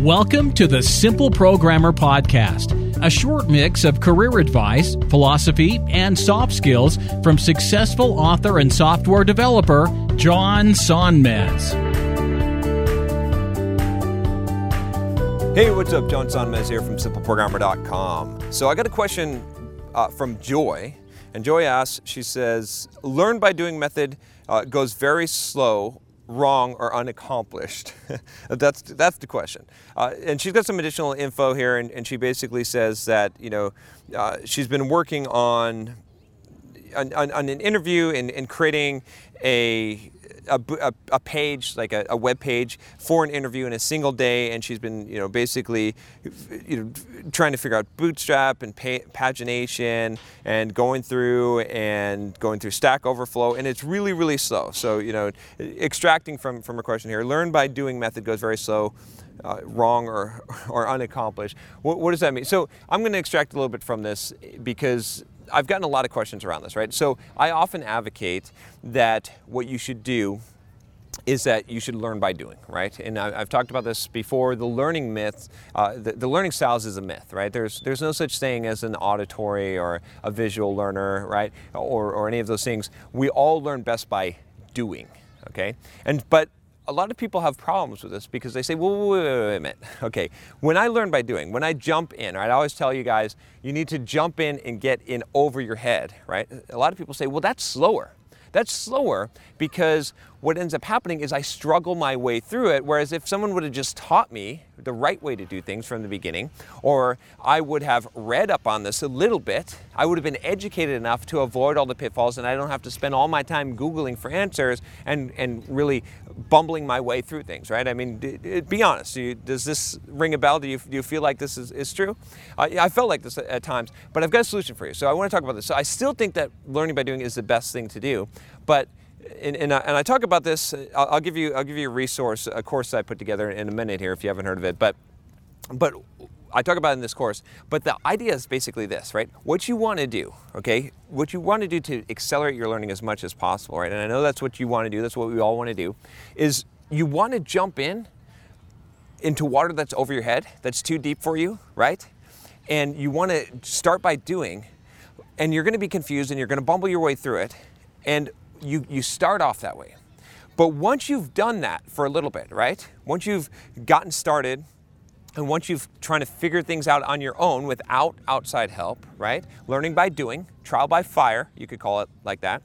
Welcome to the Simple Programmer Podcast, a short mix of career advice, philosophy, and soft skills from successful author and software developer John Sonmez. Hey, what's up? John Sonmez here from SimpleProgrammer.com. So I got a question uh, from Joy, and Joy asks, she says, learn by doing method uh, goes very slow, wrong, or unaccomplished. that's, that's the question. Uh, and she's got some additional info here, and, and she basically says that, you know, uh, she's been working on on, on, an interview and, and creating a, a, a- a page, like a, a web page for an interview in a single day, and she's been, you know, basically, you know, trying to figure out Bootstrap and pa- pagination and going through and going through Stack Overflow, and it's really, really slow. So, you know, extracting from from a question here, learn by doing method goes very slow. Uh, wrong or, or unaccomplished. What, what does that mean? So I'm going to extract a little bit from this because I've gotten a lot of questions around this, right? So I often advocate that what you should do is that you should learn by doing, right? And I, I've talked about this before. The learning myth, uh, the, the learning styles is a myth, right? There's there's no such thing as an auditory or a visual learner, right? Or, or any of those things. We all learn best by doing, okay? And but a lot of people have problems with this because they say, well, wait, wait, wait, a minute. Okay, when I learn by doing, when I jump in, right, I always tell you guys, you need to jump in and get in over your head, right? A lot of people say, well, that's slower. That's slower because what ends up happening is I struggle my way through it. Whereas if someone would have just taught me the right way to do things from the beginning, or I would have read up on this a little bit, I would have been educated enough to avoid all the pitfalls and I don't have to spend all my time Googling for answers and, and really bumbling my way through things, right? I mean, d- d- be honest. Do you, does this ring a bell? Do you, do you feel like this is, is true? Uh, I felt like this at, at times, but I've got a solution for you. So I want to talk about this. So I still think that learning by doing is the best thing to do, but and, and, I, and I talk about this. Uh, I'll, I'll give you I'll give you a resource, a course I put together in a minute here if you haven't heard of it. But but I talk about in this course. But the idea is basically this, right? What you want to do, okay? What you want to do to accelerate your learning as much as possible, right? And I know that's what you want to do. That's what we all want to do. Is you want to jump in into water that's over your head, that's too deep for you, right? And you want to start by doing, and you're going to be confused and you're going to bumble your way through it, and you you start off that way. But once you've done that for a little bit, right? Once you've gotten started, and once you've trying to figure things out on your own without outside help, right? Learning by doing, trial by fire, you could call it like that.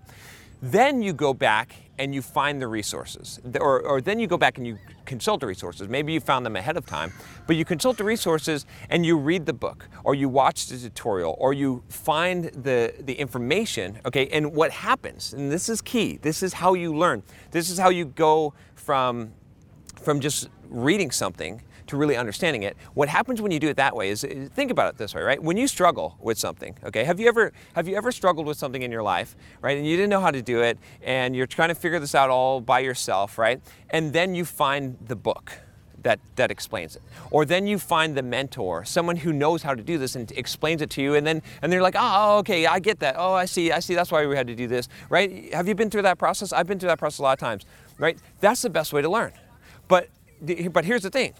Then you go back and you find the resources. Or, or then you go back and you consult the resources. Maybe you found them ahead of time, but you consult the resources and you read the book or you watch the tutorial or you find the, the information, okay? And what happens, and this is key, this is how you learn. This is how you go from from just reading something to really understanding it. What happens when you do it that way is think about it this way, right? When you struggle with something, okay? Have you ever have you ever struggled with something in your life, right? And you didn't know how to do it and you're trying to figure this out all by yourself, right? And then you find the book that, that explains it. Or then you find the mentor, someone who knows how to do this and explains it to you, and then and they're like, ah, oh, okay, I get that. Oh, I see, I see. That's why we had to do this, right? Have you been through that process? I've been through that process a lot of times, right? That's the best way to learn. But but here's the thing.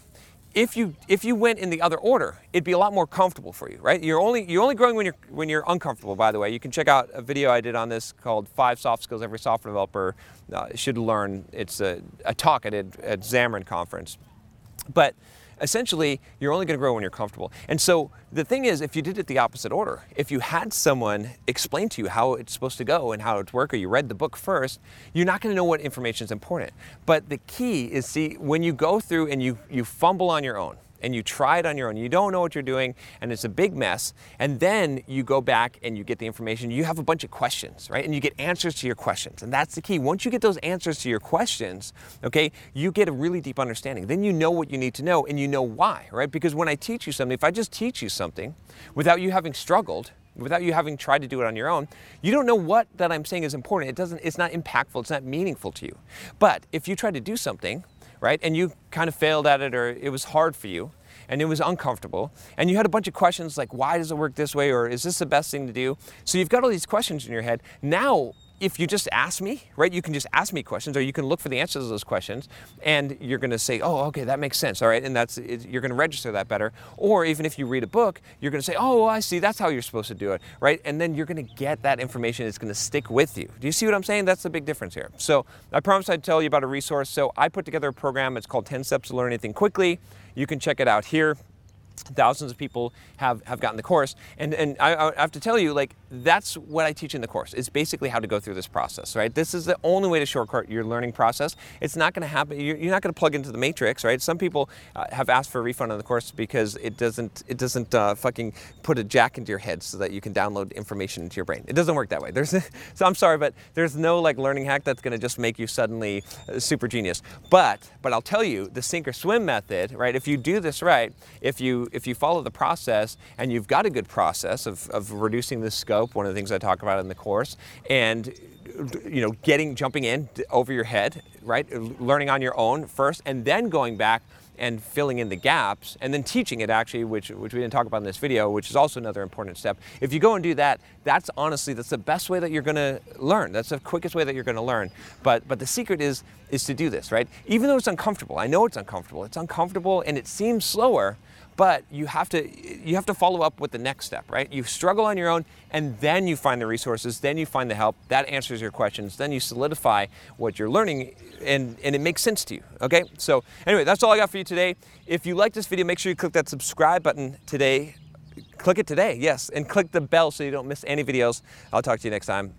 If you if you went in the other order, it'd be a lot more comfortable for you, right? You're only you're only growing when you're when you're uncomfortable. By the way, you can check out a video I did on this called Five Soft Skills Every Software Developer uh, Should Learn. It's a, a talk I did at Xamarin Conference. But essentially, you're only going to grow when you're comfortable. And so the thing is, if you did it the opposite order, if you had someone explain to you how it's supposed to go and how it's work, or you read the book first, you're not going to know what information is important. But the key is, see, when you go through and you you fumble on your own, and you try it on your own, you don't know what you're doing, and it's a big mess, and then you go back and you get the information, you have a bunch of questions, right? And you get answers to your questions. And that's the key. Once you get those answers to your questions, okay, you get a really deep understanding. Then you know what you need to know and you know why, right? Because when I teach you something, if I just teach you something without you having struggled, without you having tried to do it on your own, you don't know what that I'm saying is important. It doesn't it's not impactful, it's not meaningful to you. But if you try to do something, right, and you kind of failed at it or it was hard for you, and it was uncomfortable. And you had a bunch of questions like, why does it work this way? Or is this the best thing to do? So you've got all these questions in your head. Now, if you just ask me, right, you can just ask me questions or you can look for the answers to those questions and you're going to say, oh, okay, that makes sense. All right. And that's, you're going to register that better. Or even if you read a book, you're going to say, oh, I see, that's how you're supposed to do it. Right. And then you're going to get that information. It's going to stick with you. Do you see what I'm saying? That's the big difference here. So I promised I'd tell you about a resource. So I put together a program. It's called 10 Steps to Learn Anything Quickly. You can check it out here thousands of people have, have gotten the course and, and I, I, have to tell you like that's what i teach in the course it's basically how to go through this process right? This is the only way to shortcut your learning process. It's not going to happen you're, not going to plug into the matrix right? Some people uh, have asked for a refund on the course because it doesn't it doesn't uh, fucking put a jack into your head so that you can download information into your brain. It doesn't work that way. There's so i'm sorry but there's no like learning hack that's going to just make you suddenly uh, super genius. But but i'll tell you the sink or swim method right? If you do this right if you if you follow the process and you've got a good process of, of reducing the scope, one of the things I talk about in the course, and you know, getting jumping in over your head, right? Learning on your own first, and then going back and filling in the gaps, and then teaching it actually, which which we didn't talk about in this video, which is also another important step. If you go and do that, that's honestly that's the best way that you're going to learn. That's the quickest way that you're going to learn. But but the secret is is to do this, right? Even though it's uncomfortable, I know it's uncomfortable. It's uncomfortable and it seems slower but you have to you have to follow up with the next step right? You struggle on your own and then you find the resources then you find the help. That answers your questions. Then you solidify what you're learning and and it makes sense to you okay? So anyway that's all i got for you today. If you like this video make sure you click that subscribe button today. Click it today yes and click the bell so you don't miss any videos. I'll talk to you next time